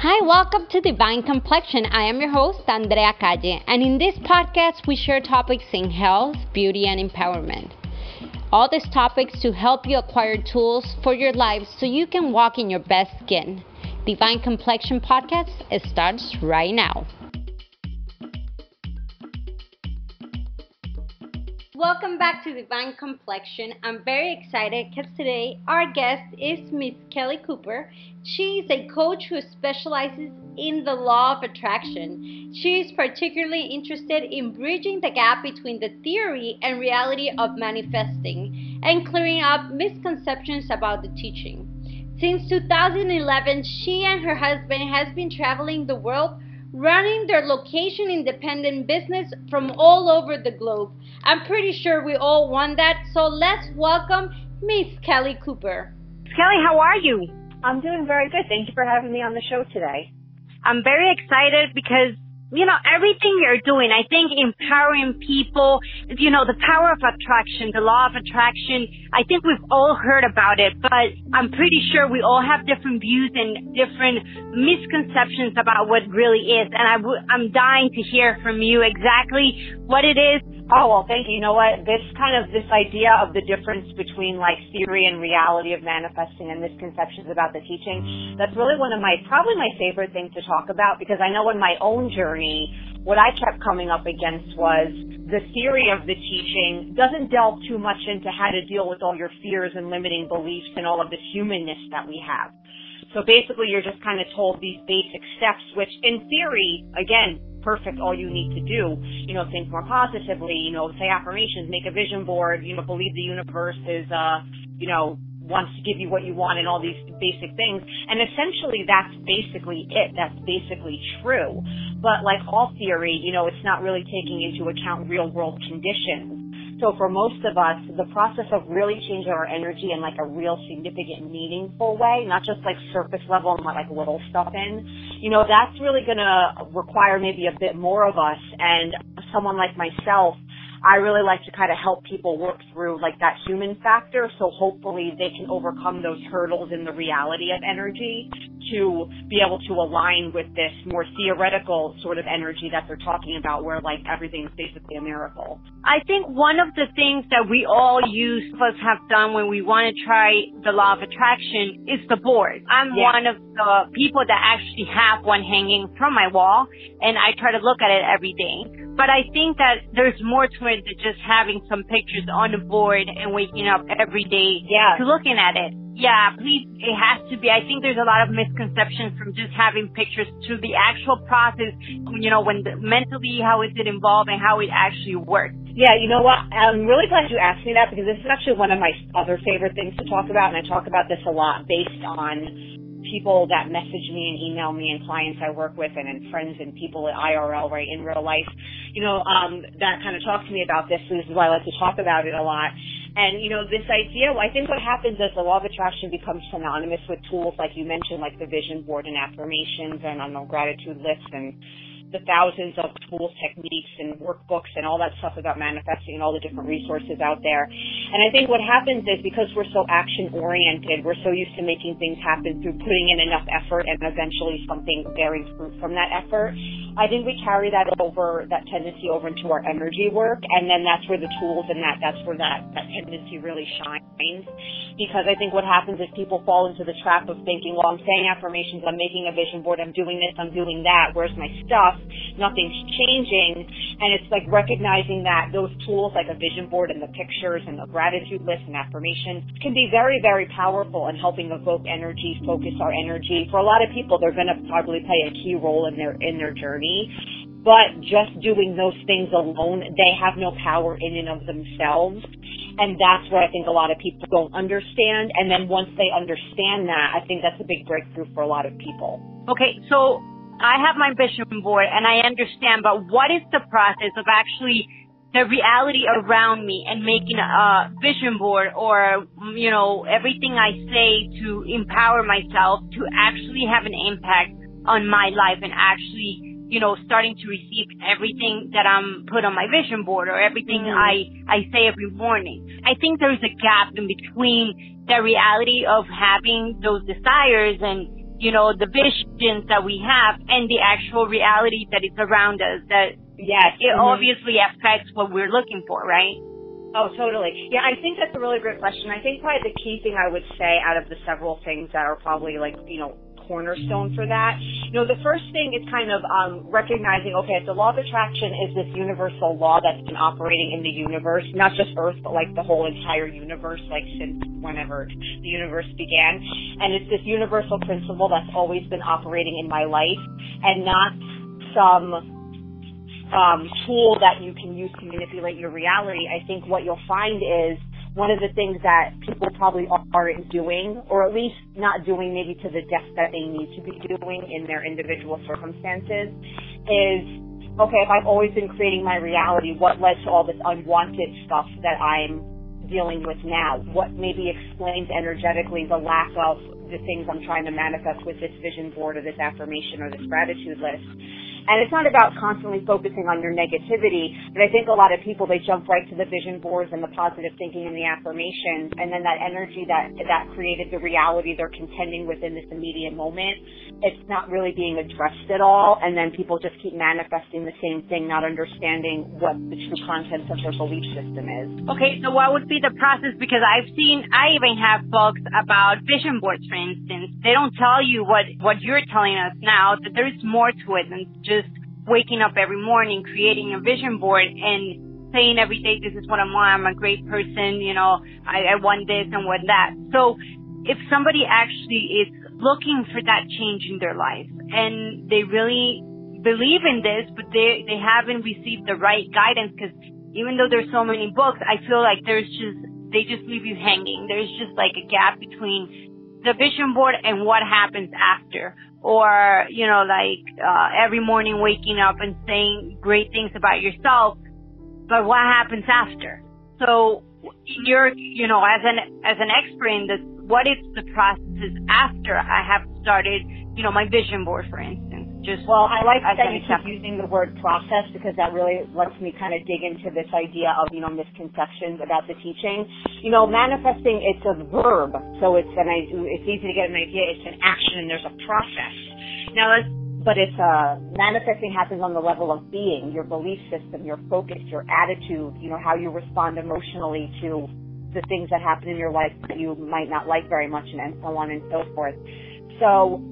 Hi, welcome to Divine Complexion. I am your host, Andrea Calle, and in this podcast, we share topics in health, beauty, and empowerment. All these topics to help you acquire tools for your life so you can walk in your best skin. Divine Complexion podcast starts right now. Welcome back to Divine Complexion. I'm very excited because today our guest is Miss Kelly Cooper. She is a coach who specializes in the law of attraction. She is particularly interested in bridging the gap between the theory and reality of manifesting and clearing up misconceptions about the teaching. Since 2011, she and her husband has been traveling the world running their location independent business from all over the globe. I'm pretty sure we all want that, so let's welcome Miss Kelly Cooper. Kelly, how are you? I'm doing very good. Thank you for having me on the show today. I'm very excited because you know, everything you're doing, I think empowering people, you know, the power of attraction, the law of attraction, I think we've all heard about it, but I'm pretty sure we all have different views and different misconceptions about what really is. And i w- I'm dying to hear from you exactly what it is. Oh, well, thank you. You know what? This kind of, this idea of the difference between like theory and reality of manifesting and misconceptions about the teaching, that's really one of my, probably my favorite things to talk about because I know in my own journey, what I kept coming up against was the theory of the teaching doesn't delve too much into how to deal with all your fears and limiting beliefs and all of this humanness that we have. So basically you're just kind of told these basic steps, which in theory, again, perfect all you need to do. You know, think more positively, you know, say affirmations, make a vision board, you know, believe the universe is, uh, you know, wants to give you what you want and all these basic things. And essentially that's basically it. That's basically true. But like all theory, you know, it's not really taking into account real world conditions. So for most of us, the process of really changing our energy in like a real significant, meaningful way, not just like surface level and like little stuff in, you know, that's really going to require maybe a bit more of us. And someone like myself, I really like to kind of help people work through like that human factor so hopefully they can overcome those hurdles in the reality of energy to be able to align with this more theoretical sort of energy that they're talking about where like everything's basically a miracle. I think one of the things that we all use of us have done when we want to try the law of attraction is the board. I'm yeah. one of the people that actually have one hanging from my wall and I try to look at it every day. But I think that there's more to it than just having some pictures on the board and waking up every day yeah. to looking at it. Yeah, please, it has to be. I think there's a lot of misconceptions from just having pictures to the actual process, you know, when the, mentally, how is it involved and how it actually works. Yeah, you know what? I'm really glad you asked me that because this is actually one of my other favorite things to talk about, and I talk about this a lot based on people that message me and email me and clients I work with and, and friends and people at IRL, right, in real life, you know, um, that kind of talk to me about this. And this is why I like to talk about it a lot. And, you know, this idea, I think what happens is the law of attraction becomes synonymous with tools like you mentioned, like the vision board and affirmations and, I don't know, gratitude lists and, the thousands of tools, techniques, and workbooks and all that stuff about manifesting and all the different resources out there. And I think what happens is because we're so action oriented, we're so used to making things happen through putting in enough effort and eventually something bearing fruit from that effort. I think we carry that over, that tendency over into our energy work, and then that's where the tools and that, that's where that, that tendency really shines. Because I think what happens is people fall into the trap of thinking, well, I'm saying affirmations, I'm making a vision board, I'm doing this, I'm doing that, where's my stuff? Nothing's changing. And it's like recognizing that those tools like a vision board and the pictures and the gratitude list and affirmations can be very, very powerful in helping evoke energy, focus our energy. For a lot of people, they're going to probably play a key role in their, in their journey. But just doing those things alone, they have no power in and of themselves. And that's what I think a lot of people don't understand. And then once they understand that, I think that's a big breakthrough for a lot of people. Okay, so I have my vision board and I understand, but what is the process of actually the reality around me and making a vision board or, you know, everything I say to empower myself to actually have an impact on my life and actually, you know, starting to receive everything that I'm put on my vision board or everything mm-hmm. I, I say every morning. I think there's a gap in between the reality of having those desires and you know, the visions that we have and the actual reality that is around us that yes, it mm-hmm. obviously affects what we're looking for, right? Oh, totally. Yeah, I think that's a really great question. I think probably the key thing I would say out of the several things that are probably like, you know, cornerstone for that. You know, the first thing is kind of um, recognizing, okay, the law of attraction is this universal law that's been operating in the universe, not just Earth, but like the whole entire universe, like since whenever the universe began. And it's this universal principle that's always been operating in my life and not some um, tool that you can use to manipulate your reality. I think what you'll find is one of the things that people probably aren't doing, or at least not doing maybe to the depth that they need to be doing in their individual circumstances, is okay, if I've always been creating my reality, what led to all this unwanted stuff that I'm dealing with now? What maybe explains energetically the lack of the things I'm trying to manifest with this vision board or this affirmation or this gratitude list? And it's not about constantly focusing on your negativity, but I think a lot of people, they jump right to the vision boards and the positive thinking and the affirmations, and then that energy that, that created the reality they're contending with in this immediate moment, it's not really being addressed at all, and then people just keep manifesting the same thing, not understanding what the true contents of their belief system is. Okay, so what would be the process? Because I've seen, I even have books about vision boards, for instance. They don't tell you what, what you're telling us now, that there's more to it than just just waking up every morning, creating a vision board and saying every day, this is what I want. I'm a great person. You know, I, I want this and want that. So if somebody actually is looking for that change in their life and they really believe in this, but they, they haven't received the right guidance because even though there's so many books, I feel like there's just, they just leave you hanging. There's just like a gap between the vision board and what happens after. Or you know like uh, every morning waking up and saying great things about yourself but what happens after? So you're you know as an as an expert in this what is the process after i have started you know my vision board for instance just well i like that you keep using the word process because that really lets me kind of dig into this idea of you know misconceptions about the teaching. You know manifesting it's a verb so it's an it's easy to get an idea it's an action and there's a process. Now but it's uh manifesting happens on the level of being your belief system your focus your attitude you know how you respond emotionally to the things that happen in your life that you might not like very much and so on and so forth. So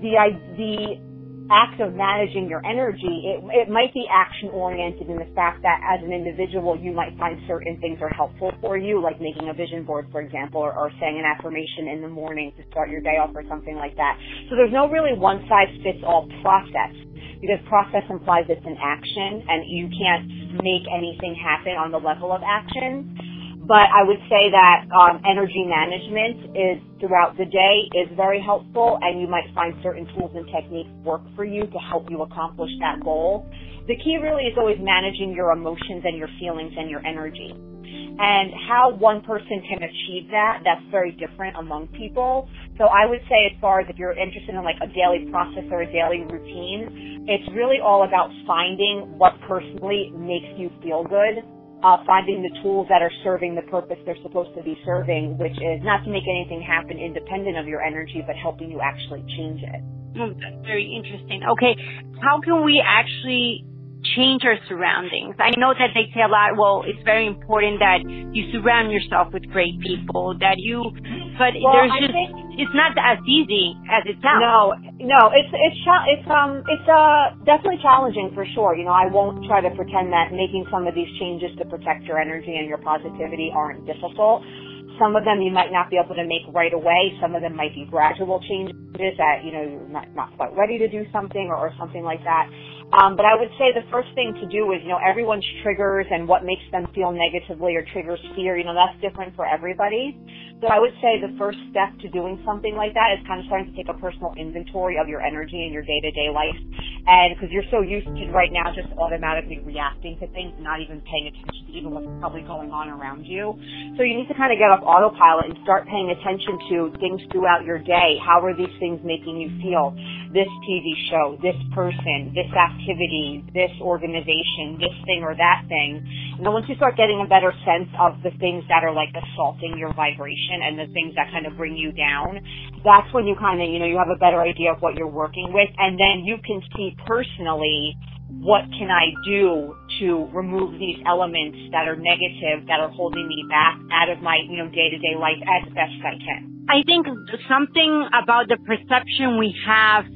the the act of managing your energy, it, it might be action oriented in the fact that as an individual, you might find certain things are helpful for you, like making a vision board, for example, or, or saying an affirmation in the morning to start your day off or something like that. So there's no really one size fits all process because process implies it's an action and you can't make anything happen on the level of action. But I would say that um, energy management is throughout the day is very helpful, and you might find certain tools and techniques work for you to help you accomplish that goal. The key really is always managing your emotions and your feelings and your energy. And how one person can achieve that, that's very different among people. So I would say as far as if you're interested in like a daily process or a daily routine, it's really all about finding what personally makes you feel good uh, finding the tools that are serving the purpose they're supposed to be serving, which is not to make anything happen independent of your energy, but helping you actually change it. Mm, that's very interesting. Okay, how can we actually change our surroundings. I know that they say a lot, well, it's very important that you surround yourself with great people, that you, but well, there's I just, it's not as easy as it sounds. No, no, it's, it's, it's, um, it's, uh, definitely challenging for sure. You know, I won't try to pretend that making some of these changes to protect your energy and your positivity aren't difficult. Some of them you might not be able to make right away. Some of them might be gradual changes that, you know, you're not, not quite ready to do something or, or something like that. Um, but I would say the first thing to do is, you know, everyone's triggers and what makes them feel negatively or triggers fear, you know, that's different for everybody. So I would say the first step to doing something like that is kind of starting to take a personal inventory of your energy in your day to day life. And because you're so used to right now just automatically reacting to things not even paying attention to even what's probably going on around you. So you need to kind of get off autopilot and start paying attention to things throughout your day. How are these things making you feel? This TV show, this person, this activity, this organization, this thing or that thing. And then once you start getting a better sense of the things that are like assaulting your vibration and the things that kind of bring you down, that's when you kind of, you know, you have a better idea of what you're working with. And then you can see personally what can I do to remove these elements that are negative, that are holding me back out of my, you know, day-to-day life as best I can. I think something about the perception we have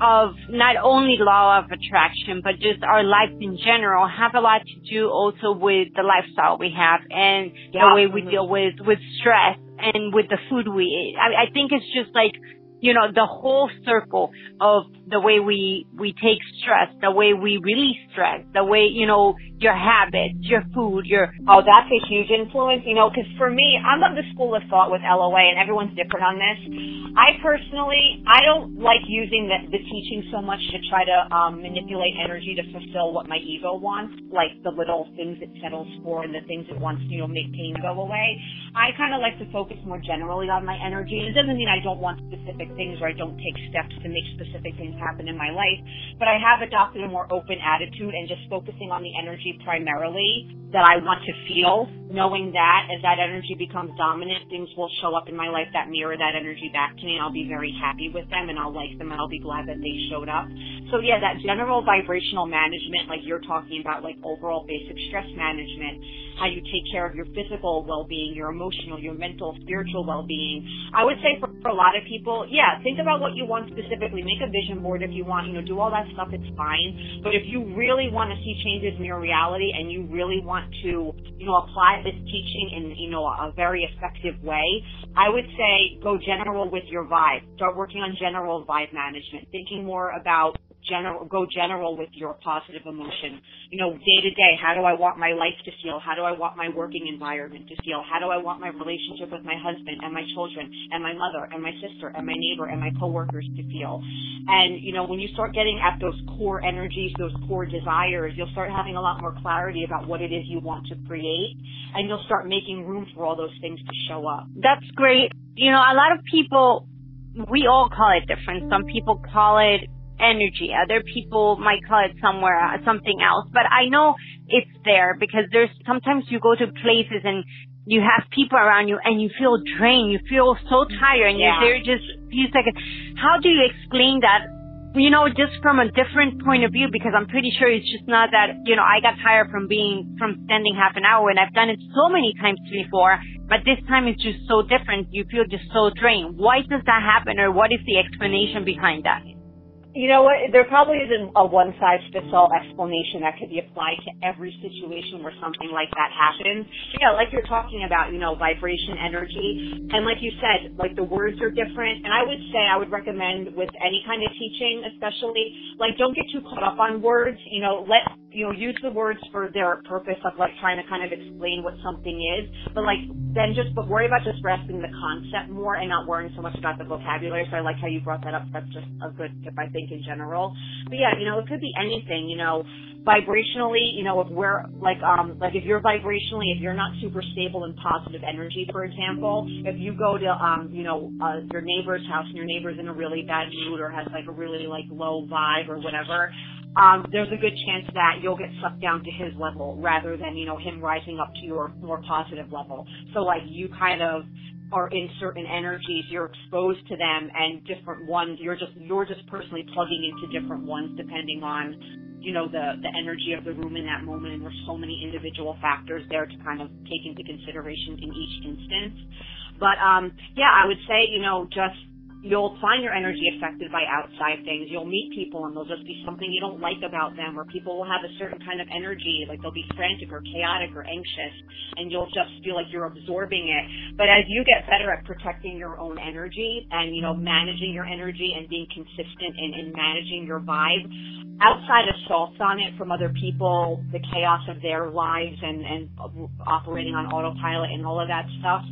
of not only law of attraction, but just our life in general have a lot to do also with the lifestyle we have and yeah. the way we deal with, with stress and with the food we eat. I, I think it's just like you know, the whole circle of the way we, we take stress, the way we release stress, the way, you know, your habits, your food, your. Oh, that's a huge influence, you know, because for me, I'm of the school of thought with LOA and everyone's different on this. I personally, I don't like using the, the teaching so much to try to um, manipulate energy to fulfill what my ego wants, like the little things it settles for and the things it wants, you know, make pain go away. I kind of like to focus more generally on my energy. It doesn't mean I don't want specific things or I don't take steps to make specific things happen in my life, but I have adopted a more open attitude and just focusing on the energy primarily that I want to feel, knowing that as that energy becomes dominant, things will show up in my life that mirror that energy back to me and I'll be very happy with them and I'll like them and I'll be glad that they showed up. So yeah, that general vibrational management, like you're talking about, like overall basic stress management, how you take care of your physical well-being, your emotional, your mental, spiritual well-being. I would say for, for a lot of people, yeah, think about what you want specifically. Make a vision board if you want, you know, do all that stuff, it's fine. But if you really want to see changes in your reality and you really want to, you know, apply this teaching in, you know, a very effective way, I would say go general with your vibe. Start working on general vibe management, thinking more about general, go general with your positive emotion. You know, day to day, how do I want my life to feel? How do I want my working environment to feel? How do I want my relationship with my husband and my children and my mother and my sister and my neighbor and my coworkers to feel? And, you know, when you start getting at those core energies, those core desires, you'll start having a lot more clarity about what it is you want to create and you'll start making room for all those things to show up. That's great. You know, a lot of people we all call it different. Some people call it energy. Other people might call it somewhere uh, something else, but I know it's there because there's sometimes you go to places and you have people around you and you feel drained. You feel so tired and yeah. you're there just a few seconds. How do you explain that? You know, just from a different point of view, because I'm pretty sure it's just not that, you know, I got tired from being, from standing half an hour and I've done it so many times before, but this time it's just so different. You feel just so drained. Why does that happen or what is the explanation behind that? You know what? There probably isn't a one size fits all explanation that could be applied to every situation where something like that happens. Yeah, like you're talking about, you know, vibration, energy, and like you said, like the words are different. And I would say I would recommend with any kind of teaching, especially, like don't get too caught up on words. You know, let you know use the words for their purpose of like trying to kind of explain what something is, but like then just but worry about just grasping the concept more and not worrying so much about the vocabulary. So I like how you brought that up. That's just a good tip, I think in general. But yeah, you know, it could be anything, you know, vibrationally, you know, if we're like, um, like if you're vibrationally, if you're not super stable in positive energy, for example, if you go to, um, you know, uh, your neighbor's house and your neighbor's in a really bad mood or has like a really like low vibe or whatever, um, there's a good chance that you'll get sucked down to his level rather than, you know, him rising up to your more positive level. So like you kind of are in certain energies, you're exposed to them and different ones, you're just, you're just personally plugging into different ones depending on, you know, the, the energy of the room in that moment. And there's so many individual factors there to kind of take into consideration in each instance. But, um, yeah, I would say, you know, just you'll find your energy affected by outside things. You'll meet people and there'll just be something you don't like about them or people will have a certain kind of energy, like they'll be frantic or chaotic or anxious and you'll just feel like you're absorbing it. But as you get better at protecting your own energy and, you know, managing your energy and being consistent in, in managing your vibe, outside assaults on it from other people, the chaos of their lives and, and operating on autopilot and all of that stuff,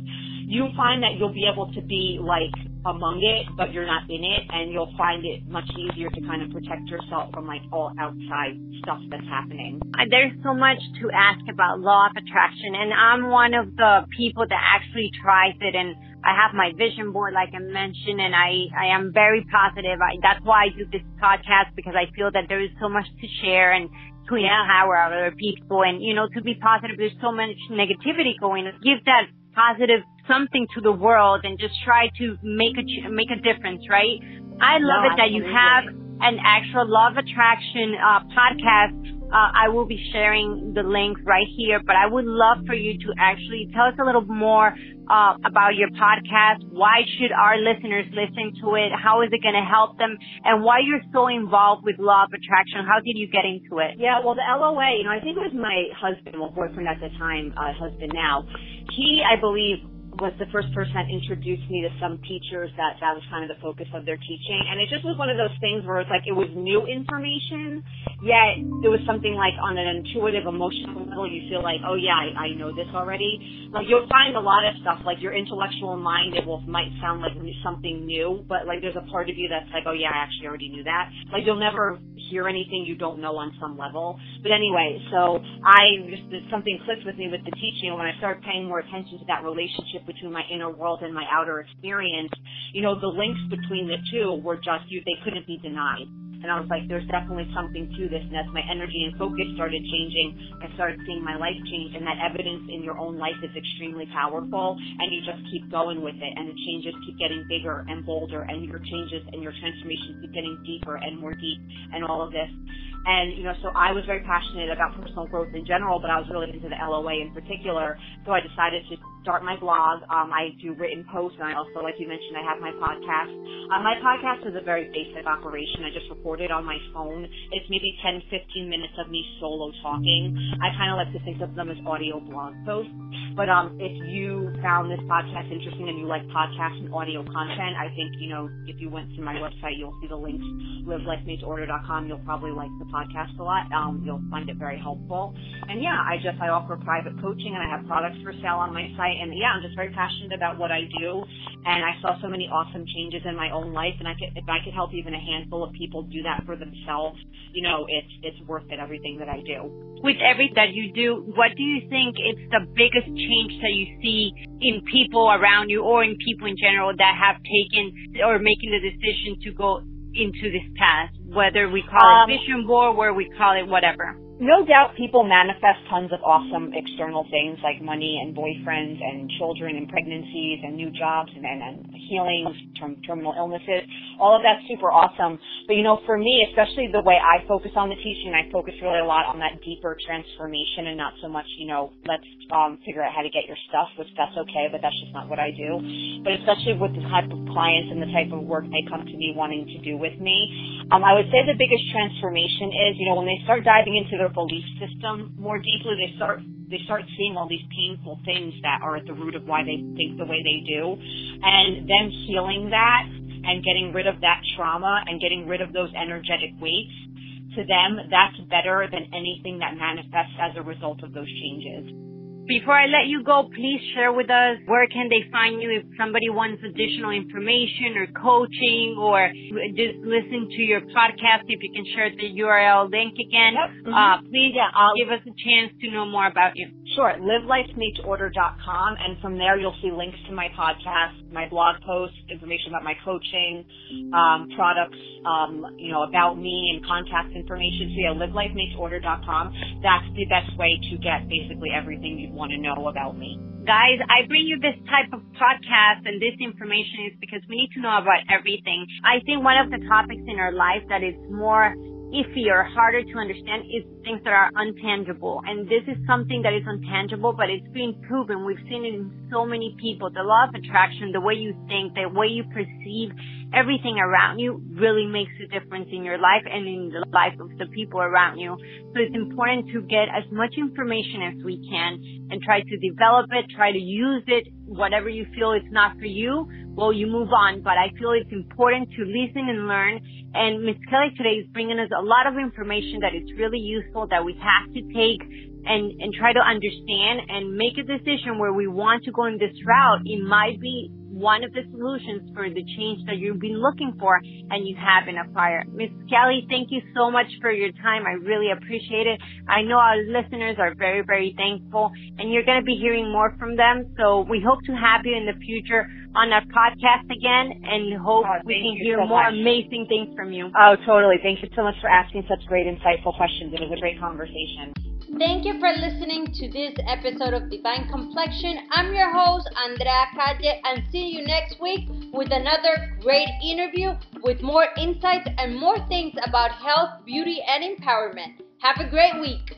you find that you'll be able to be like among it, but you're not in it, and you'll find it much easier to kind of protect yourself from like all outside stuff that's happening. There's so much to ask about law of attraction, and I'm one of the people that actually tries it, and I have my vision board, like I mentioned, and I I am very positive. I, that's why I do this podcast because I feel that there is so much to share and to empower other people, and you know, to be positive. There's so much negativity going. Give that positive something to the world and just try to make a make a difference, right? I love no, it that you have an actual law of attraction uh, podcast. Uh, I will be sharing the link right here, but I would love for you to actually tell us a little more uh, about your podcast. Why should our listeners listen to it? How is it going to help them? And why you're so involved with law of attraction? How did you get into it? Yeah, well, the LOA, you know, I think it was my husband, well, boyfriend at the time, uh, husband now. He, I believe, was the first person that introduced me to some teachers that that was kind of the focus of their teaching. And it just was one of those things where it's like it was new information, yet it was something like on an intuitive, emotional level, you feel like, oh yeah, I, I know this already. Like you'll find a lot of stuff, like your intellectual mind, it will might sound like something new, but like there's a part of you that's like, oh yeah, I actually already knew that. Like you'll never hear anything you don't know on some level. But anyway, so I just something clicked with me with the teaching when I started paying more attention to that relationship between my inner world and my outer experience, you know, the links between the two were just you they couldn't be denied. And I was like, there's definitely something to this. And as my energy and focus started changing, I started seeing my life change. And that evidence in your own life is extremely powerful. And you just keep going with it. And the changes keep getting bigger and bolder. And your changes and your transformations keep getting deeper and more deep and all of this. And, you know, so I was very passionate about personal growth in general, but I was really into the LOA in particular. So I decided to start my blog. Um, I do written posts, and I also, like you mentioned, I have my podcast. Uh, my podcast is a very basic operation. I just record it on my phone. It's maybe 10, 15 minutes of me solo talking. I kind of like to think of them as audio blog posts. But um, if you found this podcast interesting and you like podcasts and audio content, I think, you know, if you went to my website, you'll see the links, livelifemadetoorder.com. You'll probably like the podcast a lot. Um, you'll find it very helpful. And yeah, I just I offer private coaching and I have products for sale on my site. And yeah, I'm just very passionate about what I do. And I saw so many awesome changes in my own life. And I could, if I could help even a handful of people do that for themselves, you know, it's it's worth it. Everything that I do. With everything that you do, what do you think is the biggest change that you see in people around you or in people in general that have taken or making the decision to go into this path, whether we call um, it vision board, where we call it whatever no doubt people manifest tons of awesome external things like money and boyfriends and children and pregnancies and new jobs and, and, and healings from terminal illnesses. All of that's super awesome. But you know, for me, especially the way I focus on the teaching, I focus really a lot on that deeper transformation and not so much, you know, let's um, figure out how to get your stuff, which that's okay, but that's just not what I do. But especially with the type of clients and the type of work they come to me wanting to do with me, um, I would say the biggest transformation is, you know, when they start diving into their belief system more deeply, they start they start seeing all these painful things that are at the root of why they think the way they do, and then healing that and getting rid of that trauma and getting rid of those energetic weights. To them, that's better than anything that manifests as a result of those changes. Before I let you go, please share with us where can they find you if somebody wants additional information or coaching or just listen to your podcast. If you can share the URL link again, yep. mm-hmm. uh, please yeah, give us a chance to know more about you. Sure. LiveLifeMadeToOrder.com, and from there you'll see links to my podcast, my blog posts, information about my coaching, um, products, um, you know, about me and contact information. So yeah, LiveLifeMadeToOrder.com. That's the best way to get basically everything you want to know about me. Guys, I bring you this type of podcast and this information is because we need to know about everything. I think one of the topics in our life that is more iffy or harder to understand is things that are untangible. And this is something that is untangible, but it's been proven. We've seen it in so many people. The law of attraction, the way you think, the way you perceive everything around you really makes a difference in your life and in the life of the people around you. So it's important to get as much information as we can and try to develop it, try to use it, whatever you feel it's not for you, well, you move on. But I feel it's important to listen and learn. And Miss Kelly today is bringing us a lot of information that is really useful that we have to take and, and try to understand and make a decision where we want to go in this route. It might be one of the solutions for the change that you've been looking for and you haven't acquired. Miss Kelly, thank you so much for your time. I really appreciate it. I know our listeners are very, very thankful and you're going to be hearing more from them. So we hope to have you in the future on our podcast again and hope Oh, we can hear so more much. amazing things from you. Oh, totally. Thank you so much for asking such great, insightful questions. It was a great conversation. Thank you for listening to this episode of Divine Complexion. I'm your host, Andrea Calle, and see you next week with another great interview with more insights and more things about health, beauty, and empowerment. Have a great week.